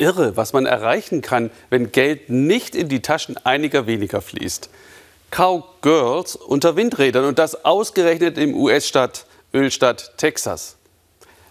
irre, was man erreichen kann, wenn Geld nicht in die Taschen einiger weniger fließt. Cowgirls unter Windrädern und das ausgerechnet im US-Staat Ölstadt Texas.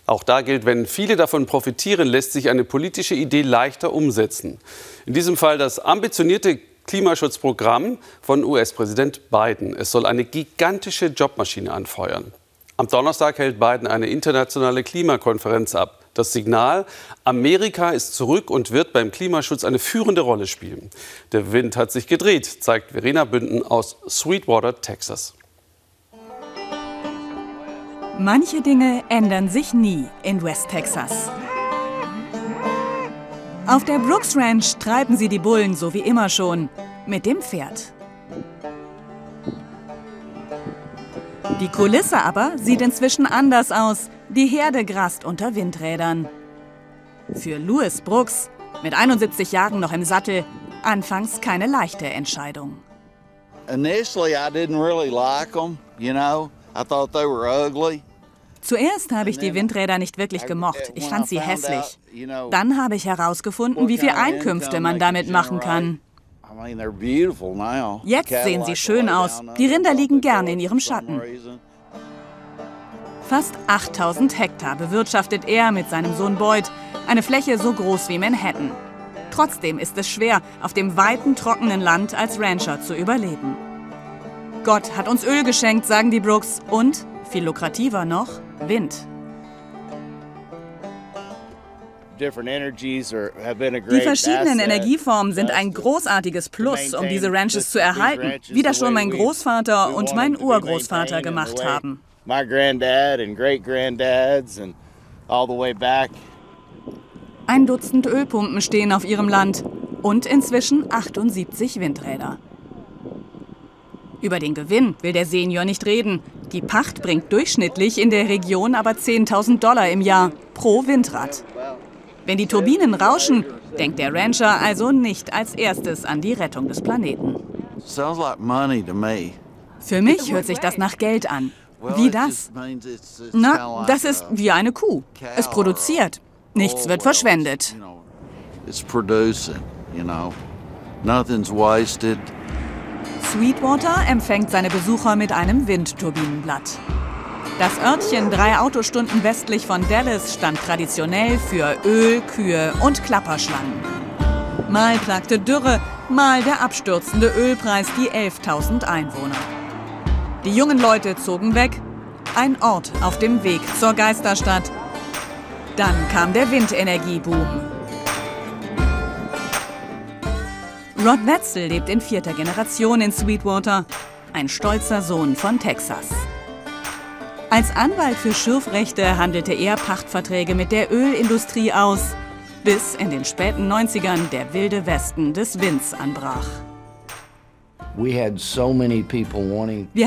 Auch da gilt, wenn viele davon profitieren, lässt sich eine politische Idee leichter umsetzen. In diesem Fall das ambitionierte Klimaschutzprogramm von US-Präsident Biden. Es soll eine gigantische Jobmaschine anfeuern. Am Donnerstag hält Biden eine internationale Klimakonferenz ab. Das Signal, Amerika ist zurück und wird beim Klimaschutz eine führende Rolle spielen. Der Wind hat sich gedreht, zeigt Verena Bünden aus Sweetwater, Texas. Manche Dinge ändern sich nie in West Texas. Auf der Brooks Ranch treiben sie die Bullen so wie immer schon mit dem Pferd. Die Kulisse aber sieht inzwischen anders aus. Die Herde grast unter Windrädern. Für Louis Brooks, mit 71 Jahren noch im Sattel, anfangs keine leichte Entscheidung. Initially I didn't really like them, you know. I thought they were ugly. Zuerst habe ich die Windräder nicht wirklich gemocht. Ich fand sie hässlich. Dann habe ich herausgefunden, wie viel Einkünfte man damit machen kann. Jetzt sehen sie schön aus. Die Rinder liegen gerne in ihrem Schatten. Fast 8000 Hektar bewirtschaftet er mit seinem Sohn Boyd, eine Fläche so groß wie Manhattan. Trotzdem ist es schwer, auf dem weiten, trockenen Land als Rancher zu überleben. Gott hat uns Öl geschenkt, sagen die Brooks, und, viel lukrativer noch, Wind. Die verschiedenen Energieformen sind ein großartiges Plus, um diese Ranches zu erhalten, wie das schon mein Großvater und mein Urgroßvater gemacht haben. Ein Dutzend Ölpumpen stehen auf ihrem Land und inzwischen 78 Windräder. Über den Gewinn will der Senior nicht reden. Die Pacht bringt durchschnittlich in der Region aber 10.000 Dollar im Jahr pro Windrad. Wenn die Turbinen rauschen, denkt der Rancher also nicht als erstes an die Rettung des Planeten. Für mich hört sich das nach Geld an. Wie das? Na, das ist wie eine Kuh. Es produziert. Nichts wird verschwendet. Sweetwater empfängt seine Besucher mit einem Windturbinenblatt. Das Örtchen drei Autostunden westlich von Dallas stand traditionell für Öl, Kühe und Klapperschlangen. Mal plagte Dürre, mal der abstürzende Ölpreis die 11.000 Einwohner. Die jungen Leute zogen weg, ein Ort auf dem Weg zur Geisterstadt. Dann kam der Windenergieboom. Rod Wetzel lebt in vierter Generation in Sweetwater, ein stolzer Sohn von Texas. Als Anwalt für Schürfrechte handelte er Pachtverträge mit der Ölindustrie aus, bis in den späten 90ern der wilde Westen des Winds anbrach. Wir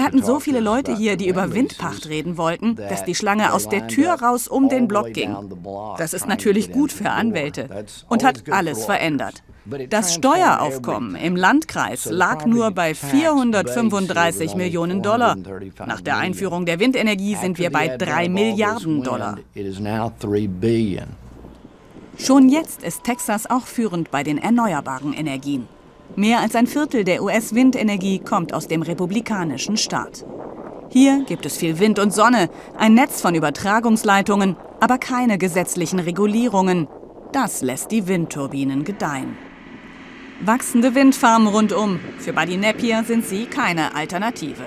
hatten so viele Leute hier, die über Windpacht reden wollten, dass die Schlange aus der Tür raus um den Block ging. Das ist natürlich gut für Anwälte und hat alles verändert. Das Steueraufkommen im Landkreis lag nur bei 435 Millionen Dollar. Nach der Einführung der Windenergie sind wir bei 3 Milliarden Dollar. Schon jetzt ist Texas auch führend bei den erneuerbaren Energien. Mehr als ein Viertel der US-Windenergie kommt aus dem republikanischen Staat. Hier gibt es viel Wind und Sonne, ein Netz von Übertragungsleitungen, aber keine gesetzlichen Regulierungen. Das lässt die Windturbinen gedeihen. Wachsende Windfarmen rundum. Für Buddy Napier sind sie keine Alternative.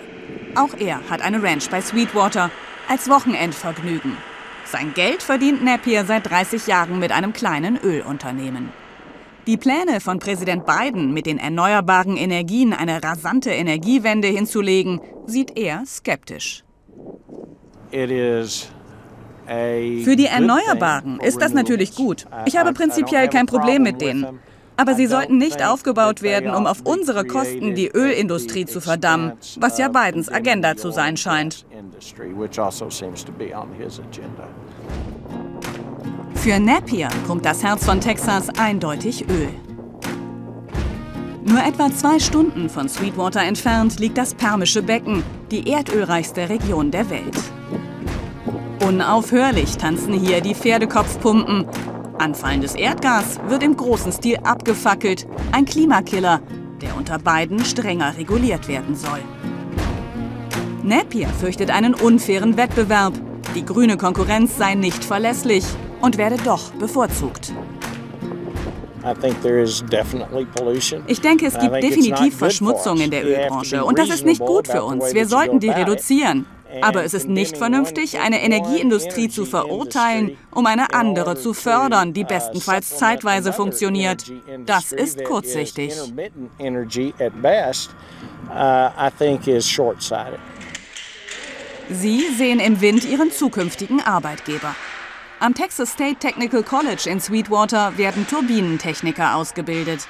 Auch er hat eine Ranch bei Sweetwater als Wochenendvergnügen. Sein Geld verdient Napier seit 30 Jahren mit einem kleinen Ölunternehmen. Die Pläne von Präsident Biden, mit den erneuerbaren Energien eine rasante Energiewende hinzulegen, sieht er skeptisch. Für die Erneuerbaren ist das natürlich gut. Ich habe prinzipiell kein Problem mit denen. Aber sie sollten nicht aufgebaut werden, um auf unsere Kosten die Ölindustrie zu verdammen, was ja Bidens Agenda zu sein scheint. Also Für Napier pumpt das Herz von Texas eindeutig Öl. Nur etwa zwei Stunden von Sweetwater entfernt liegt das Permische Becken, die erdölreichste Region der Welt. Unaufhörlich tanzen hier die Pferdekopfpumpen Anfallendes Erdgas wird im großen Stil abgefackelt. Ein Klimakiller, der unter Biden strenger reguliert werden soll. Napier fürchtet einen unfairen Wettbewerb. Die grüne Konkurrenz sei nicht verlässlich und werde doch bevorzugt. Ich denke, es gibt definitiv Verschmutzung in der Ölbranche und das ist nicht gut für uns. Wir sollten die reduzieren. Aber es ist nicht vernünftig, eine Energieindustrie zu verurteilen, um eine andere zu fördern, die bestenfalls zeitweise funktioniert. Das ist kurzsichtig. Sie sehen im Wind ihren zukünftigen Arbeitgeber. Am Texas State Technical College in Sweetwater werden Turbinentechniker ausgebildet.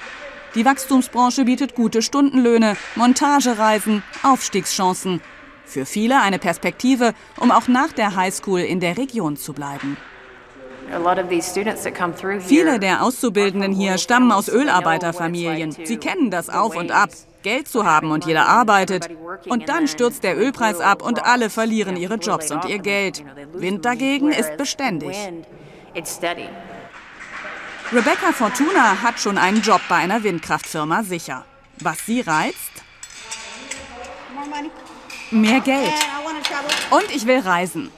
Die Wachstumsbranche bietet gute Stundenlöhne, Montagereisen, Aufstiegschancen für viele eine Perspektive, um auch nach der Highschool in der Region zu bleiben. Viele der Auszubildenden hier stammen aus Ölarbeiterfamilien. Sie kennen das auf und ab, Geld zu haben und jeder arbeitet. Und dann stürzt der Ölpreis ab und alle verlieren ihre Jobs und ihr Geld. Wind dagegen ist beständig. Rebecca Fortuna hat schon einen Job bei einer Windkraftfirma sicher. Was sie reizt? Mehr Geld. Und ich will reisen.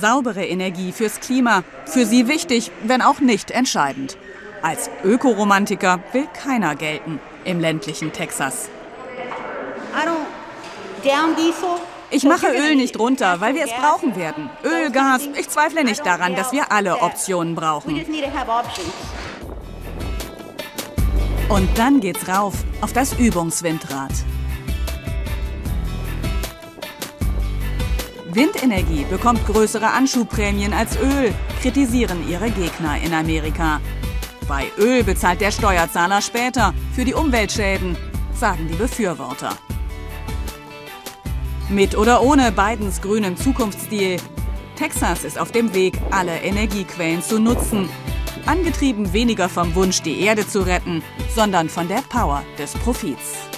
Saubere Energie fürs Klima. Für sie wichtig, wenn auch nicht entscheidend. Als Ökoromantiker will keiner gelten im ländlichen Texas. Ich mache Öl nicht runter, weil wir es brauchen werden. Öl, Gas, ich zweifle nicht daran, dass wir alle Optionen brauchen. Und dann geht's rauf auf das Übungswindrad. Windenergie bekommt größere Anschubprämien als Öl, kritisieren ihre Gegner in Amerika. Bei Öl bezahlt der Steuerzahler später für die Umweltschäden, sagen die Befürworter. Mit oder ohne Bidens grünen Zukunftsstil, Texas ist auf dem Weg, alle Energiequellen zu nutzen. Angetrieben weniger vom Wunsch, die Erde zu retten, sondern von der Power des Profits.